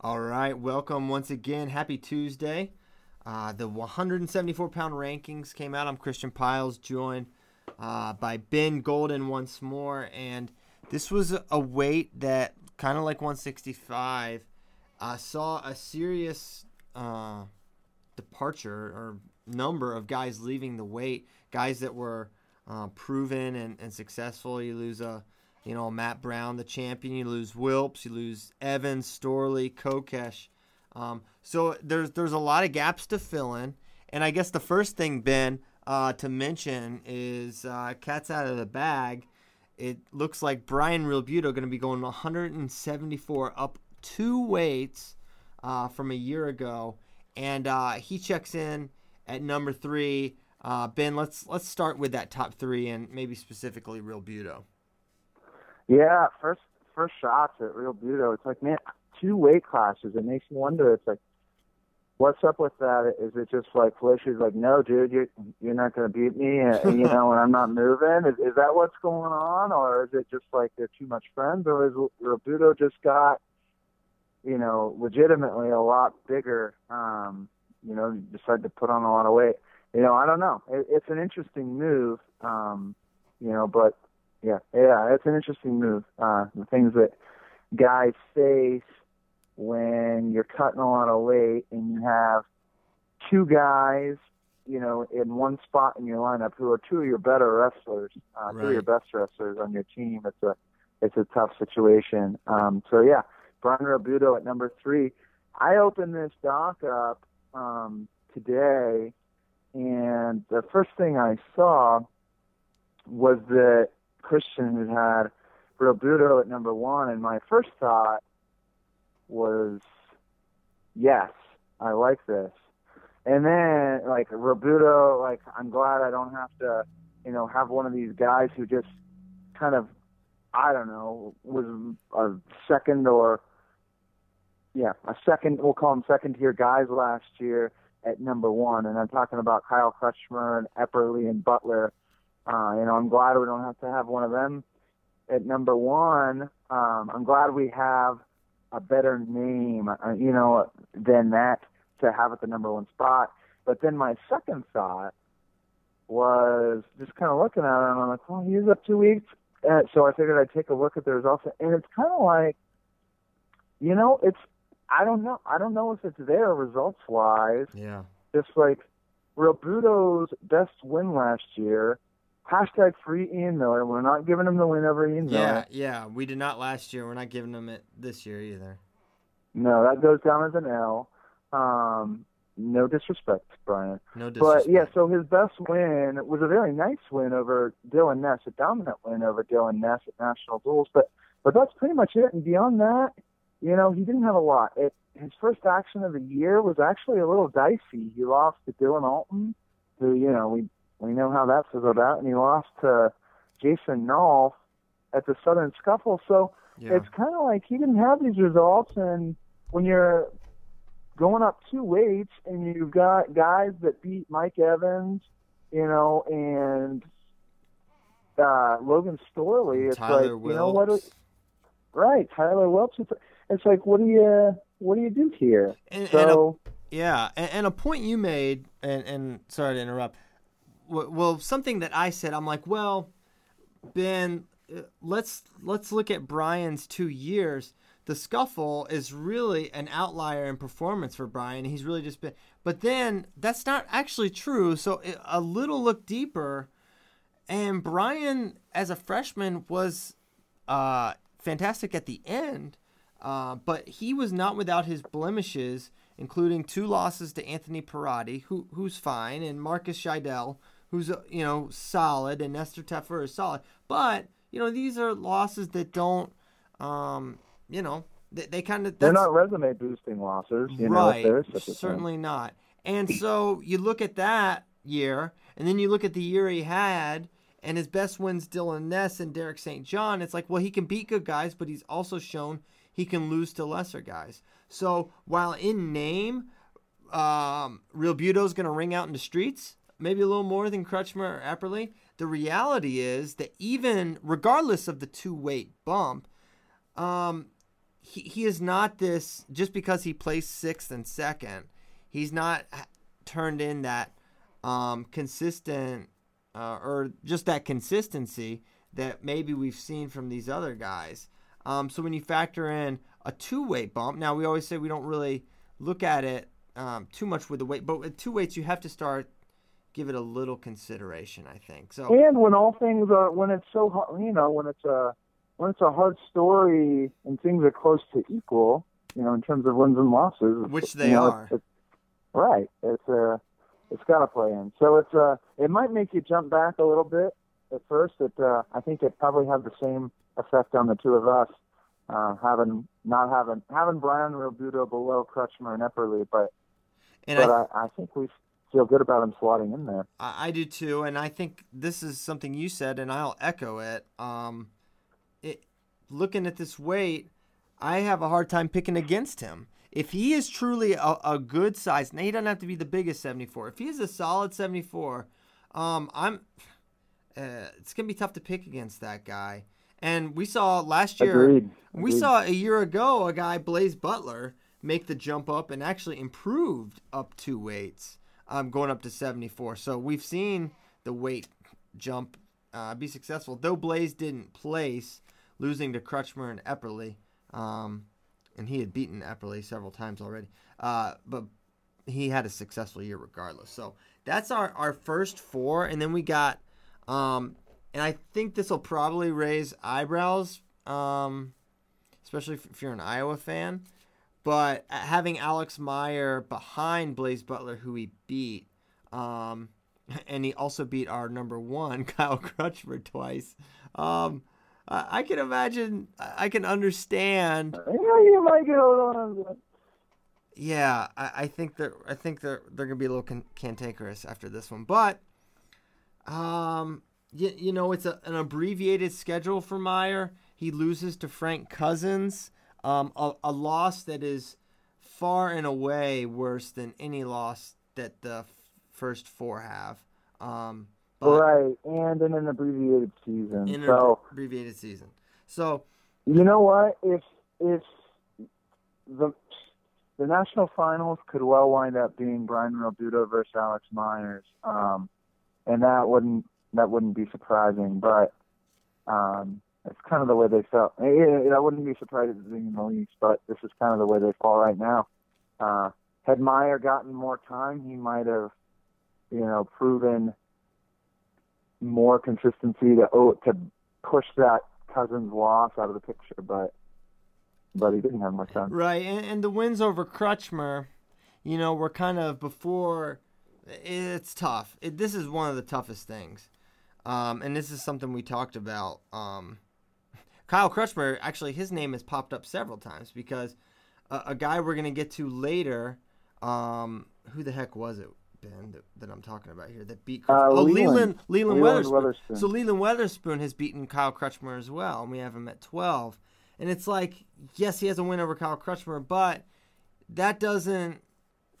All right, welcome once again. Happy Tuesday. Uh, the 174 pound rankings came out. I'm Christian Pyles, joined uh, by Ben Golden once more. And this was a weight that, kind of like 165, uh, saw a serious uh, departure or number of guys leaving the weight, guys that were uh, proven and, and successful. You lose a you know, Matt Brown, the champion. You lose Wilps, you lose Evans, Storley, Kokesh. Um, so there's there's a lot of gaps to fill in, and I guess the first thing, Ben, uh, to mention is uh, cat's out of the bag. It looks like Brian Realbuto going to be going 174 up two weights uh, from a year ago, and uh, he checks in at number three. Uh, ben, let's let's start with that top three and maybe specifically Realbuto. Yeah, first first shots at Realbuto. It's like, man, two weight classes. It makes me wonder. It's like, what's up with that? Is it just like Felicia's like, no, dude, you're you're not going to beat me, and, you know, and I'm not moving. Is is that what's going on, or is it just like they're too much friends, or is Realbuto just got, you know, legitimately a lot bigger? Um, you know, decided to put on a lot of weight. You know, I don't know. It, it's an interesting move. Um, you know, but yeah, yeah, it's an interesting move. Uh, the things that guys face when you're cutting a lot of weight and you have two guys, you know, in one spot in your lineup who are two of your better wrestlers, uh, right. two of your best wrestlers on your team. It's a it's a tough situation. Um, so yeah, Brian Realbuto at number three. I opened this doc up um, today, and the first thing I saw was that Christian who had Realbuto at number one, and my first thought was, yes, I like this. And then, like, Realbuto, like, I'm glad I don't have to, you know, have one of these guys who just kind of, I don't know, was a second or, yeah, a second, we'll call them second tier guys last year at number one. And I'm talking about Kyle Crutchmer and Epperly and Butler uh, you know, I'm glad we don't have to have one of them at number one. Um, I'm glad we have a better name, uh, you know, than that to have at the number one spot. But then my second thought was just kind of looking at it, and I'm like, oh, he's up two weeks. Uh, so I figured I'd take a look at the results, and it's kind of like, you know, it's I don't know, I don't know if it's there results wise. Yeah. Just like Realbuto's best win last year Hashtag free Ian Miller. We're not giving him the win over Ian Miller. Yeah, yeah. We did not last year. We're not giving him it this year either. No, that goes down as an L. Um, no disrespect, Brian. No disrespect. But yeah, so his best win was a very nice win over Dylan Ness, a dominant win over Dylan Ness at National Duels. But but that's pretty much it. And beyond that, you know, he didn't have a lot. It, his first action of the year was actually a little dicey. He lost to Dylan Alton, who you know we we know how that fizzled out, and he lost to Jason Nolf at the Southern Scuffle. So yeah. it's kind of like he didn't have these results, and when you're going up two weights and you've got guys that beat Mike Evans, you know, and uh, Logan Storley, it's Tyler like Wilps. you know what? right, Tyler. It's, it's like what do you what do you do here? And, so. And a, yeah, and, and, a point you made, and, and sorry to interrupt well, something that I said, I'm like, well, Ben, uh, let's let's look at Brian's two years. the scuffle is really an outlier in performance for Brian. He's really just been, but then that's not actually true. So a little look deeper, and Brian as a freshman was uh, fantastic at the end, uh, but he was not without his blemishes, including two losses to Anthony Perrotti, who who's fine, and Marcus Scheidel, who's uh, you know solid, and Nestor Taffur is solid, but you know these are losses that don't. Um, you know, they, they kind of they're not resume boosting losses, you right? Know, certainly not. And so you look at that year, and then you look at the year he had, and his best wins Dylan Ness and Derek St. John. It's like, well, he can beat good guys, but he's also shown he can lose to lesser guys. So while in name, um, Realbuto's going to ring out in the streets, maybe a little more than Crutchmer or Epperly. The reality is that even regardless of the two weight bump, um, he, he is not this just because he placed sixth and second. He's not turned in that um, consistent uh, or just that consistency that maybe we've seen from these other guys. Um, so when you factor in a two weight bump, now we always say we don't really look at it um, too much with the weight, but with two weights you have to start give it a little consideration. I think so. And when all things are when it's so hard, you know, when it's a when it's a hard story and things are close to equal, you know, in terms of wins and losses, which they you know, are, it's, it's, right? It's a, uh, it's got to play in. So it's uh, it might make you jump back a little bit at first. It, uh, I think it probably had the same effect on the two of us, uh, having not having having Brian Realbuto below Crutchmer and Epperly, but and but I, I, I think we feel good about him slotting in there. I, I do too, and I think this is something you said, and I'll echo it. Um, it, looking at this weight, I have a hard time picking against him. If he is truly a, a good size, now he doesn't have to be the biggest 74. If he is a solid 74, um, I'm. Uh, it's gonna be tough to pick against that guy. And we saw last year, Agreed. we saw a year ago a guy Blaze Butler make the jump up and actually improved up two weights, um, going up to 74. So we've seen the weight jump uh, be successful. Though Blaze didn't place, losing to Crutchmer and Epperly, um, and he had beaten Epperly several times already. Uh, but he had a successful year regardless. So that's our, our first four, and then we got, um, and I think this will probably raise eyebrows, um, especially if you're an Iowa fan. But having Alex Meyer behind Blaze Butler, who he beat, um, and he also beat our number one, Kyle Crutchmer, twice. Um, I can imagine. I can understand. Yeah, you might get on. Yeah, I, I think they're. I think they're they're gonna be a little can- cantankerous after this one, but um, you, you know, it's a, an abbreviated schedule for Meyer. He loses to Frank Cousins, um, a, a loss that is far and away worse than any loss that the f- first four have. Um, right, and in an abbreviated season. In so, an abbreviated season. So, you know what? If if the the national finals could well wind up being Brian Realbuto versus Alex Myers, um, and that wouldn't that wouldn't be surprising, but um, it's kind of the way they felt. I wouldn't be surprised if it's in the least, but this is kind of the way they fall right now. Uh, had Meyer gotten more time, he might have, you know, proven more consistency to oh, to push that Cousins loss out of the picture, but but he didn't have much time. Right, and, and the wins over Crutchmer, you know, were kind of before. It's tough. It, this is one of the toughest things, um, and this is something we talked about. Um, Kyle Crutchmer, actually, his name has popped up several times because a, a guy we're gonna get to later. Um, who the heck was it? Ben that, that, I'm talking about here that beat uh, oh Lelund Lelund, Lelund, Weatherspoon. Weatherspoon. So Lelund Weatherspoon has beaten Kyle Crutchmer as well, and we have him at 12. And it's like, yes, he has a win over Kyle Crutchmer, but that doesn't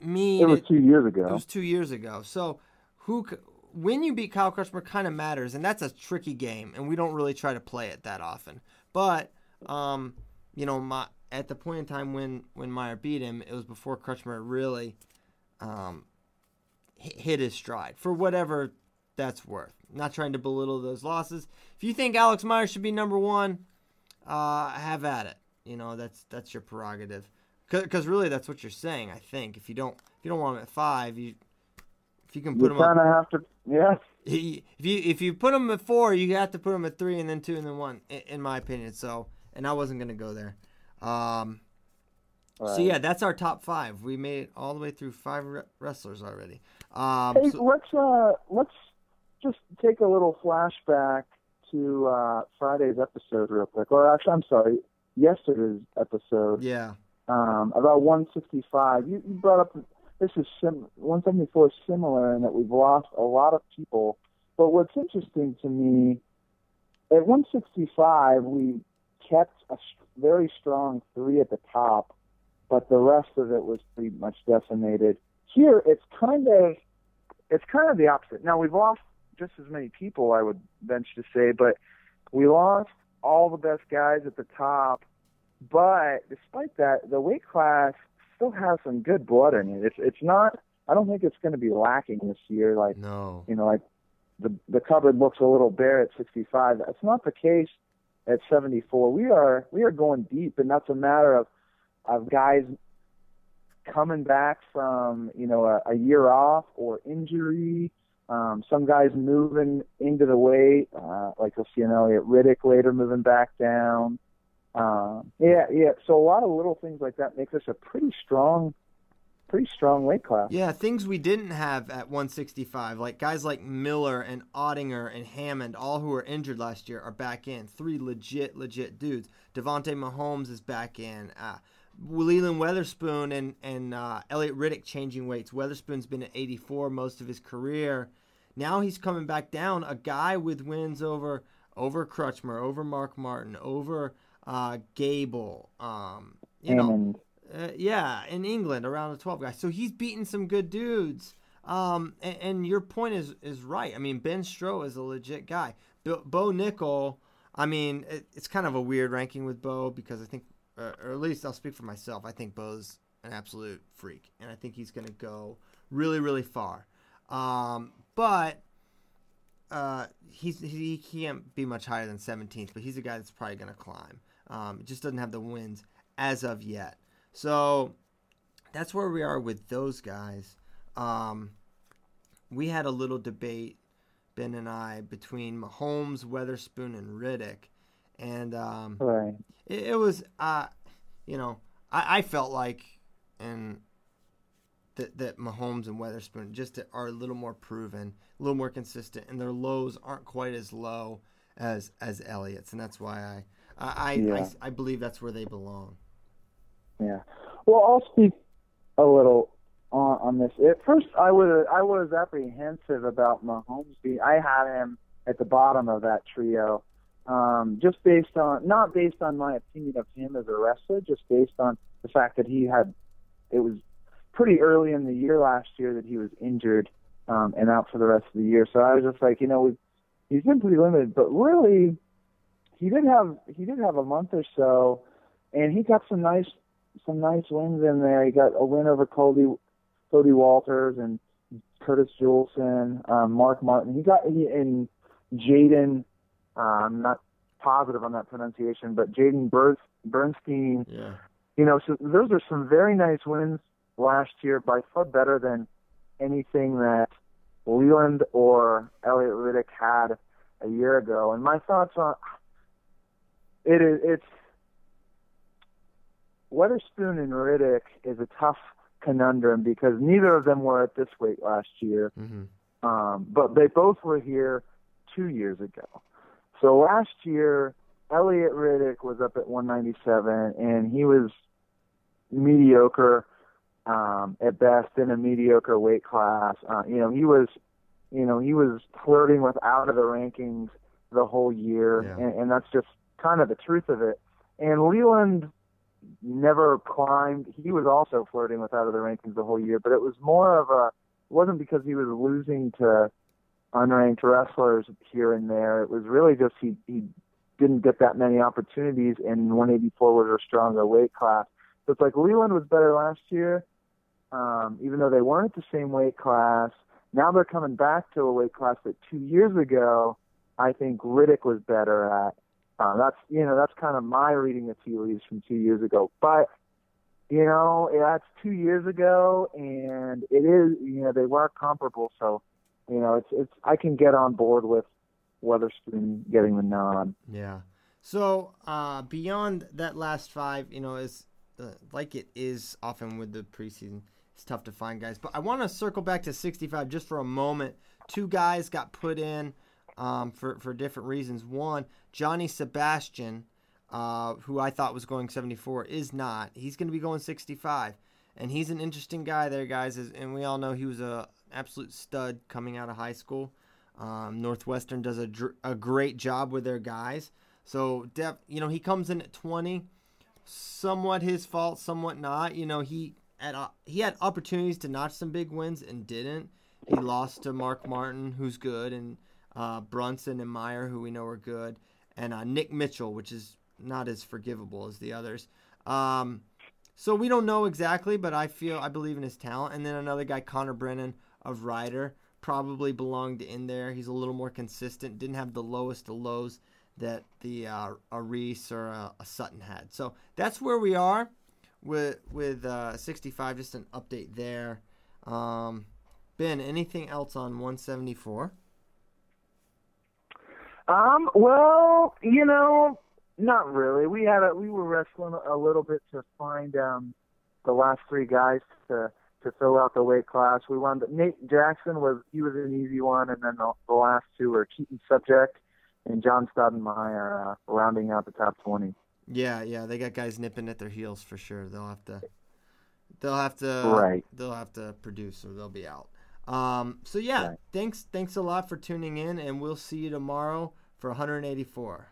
mean it was two years ago. It was two years ago. So who when you beat Kyle Crutchmer kind of matters, and that's a tricky game, and we don't really try to play it that often. But um, you know, my, at the point in time when when Meyer beat him, it was before Crutchmer really um, hit his stride for whatever that's worth. Not trying to belittle those losses. If you think Alex Meyer should be number one, uh, have at it. You know, that's that's your prerogative. Because really, that's what you're saying. I think if you don't if you don't want him at five, you if you can put you him kind of have to. Yeah. He, if you if you put him at four, you have to put him at three and then two and then one, in, in my opinion. So, and I wasn't gonna go there. Um, So yeah, that's our top five. We made it all the way through five re- wrestlers already. Um, Hey, so- let's uh, let's just take a little flashback to uh, Friday's episode real quick, or actually, I'm sorry, yesterday's episode yeah, um, about 165. You, you brought up this is sim- 174 is similar in that we've lost a lot of people. But what's interesting to me at 165, we kept a very strong three at the top, but the rest of it was pretty much decimated. Here, it's kind of it's kind of the opposite. Now we've lost just as many people, I would venture to say, but we lost all the best guys at the top. But despite that, the weight class still has some good blood in it. It's it's not. I don't think it's going to be lacking this year. Like no, you know, like the the cupboard looks a little bare at 65. That's not the case at 74. We are we are going deep, and that's a matter of of guys coming back from you know a, a year off or injury. Um, some guys moving into the weight, uh, like you'll see an Elliot Riddick later moving back down. Um, yeah, yeah. So a lot of little things like that makes us a pretty strong, pretty strong weight class. yeah, things we didn't have at 165, like guys like Miller and Ottinger and Hammond, all who were injured last year, are back in. Three legit, legit dudes. Devontae Mahomes is back in. Uh, Lelund Weatherspoon and and uh, Elliot Riddick changing weights. Weatherspoon's been at 84 most of his career. Now he's coming back down. A guy with wins over over Crutchmer, over Mark Martin, over uh, Gable. Um, you know, uh, yeah, in England around the 12 guys. So he's beaten some good dudes. Um, and, and your point is is right. I mean, Ben Stroh is a legit guy. Bo, Bo Nickal. I mean, it, it's kind of a weird ranking with Bo because I think, uh, or at least I'll speak for myself. I think Bo's an absolute freak, and I think he's going to go really, really far. Um, but uh, he's he can't be much higher than 17th, but he's a guy that's probably going to climb. Um, just doesn't have the wins as of yet. So that's where we are with those guys. Um, we had a little debate, Ben and I, between Mahomes, Weatherspoon, and Riddick, and um, right. it, it was, uh, you know, I, I felt like, and that that Mahomes and Weatherspoon just are a little more proven, a little more consistent, and their lows aren't quite as low as as Elliott's, and that's why I I I, Yeah. I, I believe that's where they belong. Yeah. Well, I'll speak a little on, on this. At first, I was I was apprehensive about Mahomes. Being, I had him at the bottom of that trio, um, just based on not based on my opinion of him as a wrestler, just based on the fact that he had it was pretty early in the year last year that he was injured um, and out for the rest of the year. So I was just like, you know, we've, he's been pretty limited, but really, he did have he did have a month or so, and he got some nice some nice wins in there. He got a win over Cody Cody Walters and Curtis Juleson, um, Mark Martin. He got he and Jaden. Uh, I'm not positive on that pronunciation, but Jaden Ber- Bernstein. Yeah. You know, so those are some very nice wins last year, by far better than anything that Lelund or Elliot Riddick had a year ago. And my thoughts on it is it's Weatherspoon and Riddick is a tough conundrum because neither of them were at this weight last year, Mm-hmm. um, but they both were here two years ago. So last year, Elliot Riddick was up at 197, and he was mediocre um, at best in a mediocre weight class. Uh, you know, he was, you know, he was flirting with out of the rankings the whole year, Yeah. and, and that's just kind of the truth of it. And Lelund never climbed. He was also flirting with out of the rankings the whole year, but it was more of a. It wasn't because he was losing to unranked wrestlers here and there. It was really just he he didn't get that many opportunities, and 184 was a stronger weight class. So it's like Lelund was better last year, um, even though they weren't the same weight class. Now they're coming back to a weight class that two years ago I think Riddick was better at. Uh, that's you know that's kind of my reading of tea leaves from two years ago. But you know that's two years ago, and it is you know they were comparable. So you know it's it's I can get on board with Weatherspoon getting the nod. Yeah. So uh, beyond that last five, you know, is uh, like it is often with the preseason. It's tough to find guys, but I want to circle back to 65 just for a moment. Two guys got put in um, for for different reasons. One, Johnny Sebastian, uh, who I thought was going 74, is not. He's going to be going 65, and he's an interesting guy there, guys. And we all know he was a absolute stud coming out of high school. Um, Northwestern does a, a great job with their guys. So, def, you know, he comes in at 20, somewhat his fault, somewhat not. You know, he had uh, he had opportunities to notch some big wins and didn't. He lost to Mark Martin, who's good, and uh, Brunson and Meyer, who we know are good, and uh, Nick Mitchell, which is not as forgivable as the others. Um, so we don't know exactly, but I feel I believe in his talent. And then another guy, Connor Brennan of Rider, probably belonged in there. He's a little more consistent. Didn't have the lowest of lows that the uh, a Reese or a, a, Sutton had. So that's where we are with with uh, 65. Just an update there. Um, ben, anything else on 174? Um. Well, you know, not really. We had a we were wrestling a little bit to find um the last three guys to to fill out the weight class. We wound up Nate Jackson was he was an easy one, and then the, the last two were Keaton Subjeck and John Staudenmeier uh, rounding out the top twenty. Yeah, yeah, they got guys nipping at their heels for sure. They'll have to, they'll have to, right. They'll have to produce, or they'll be out. Um, so yeah, right. thanks, thanks a lot for tuning in, and we'll see you tomorrow for 184.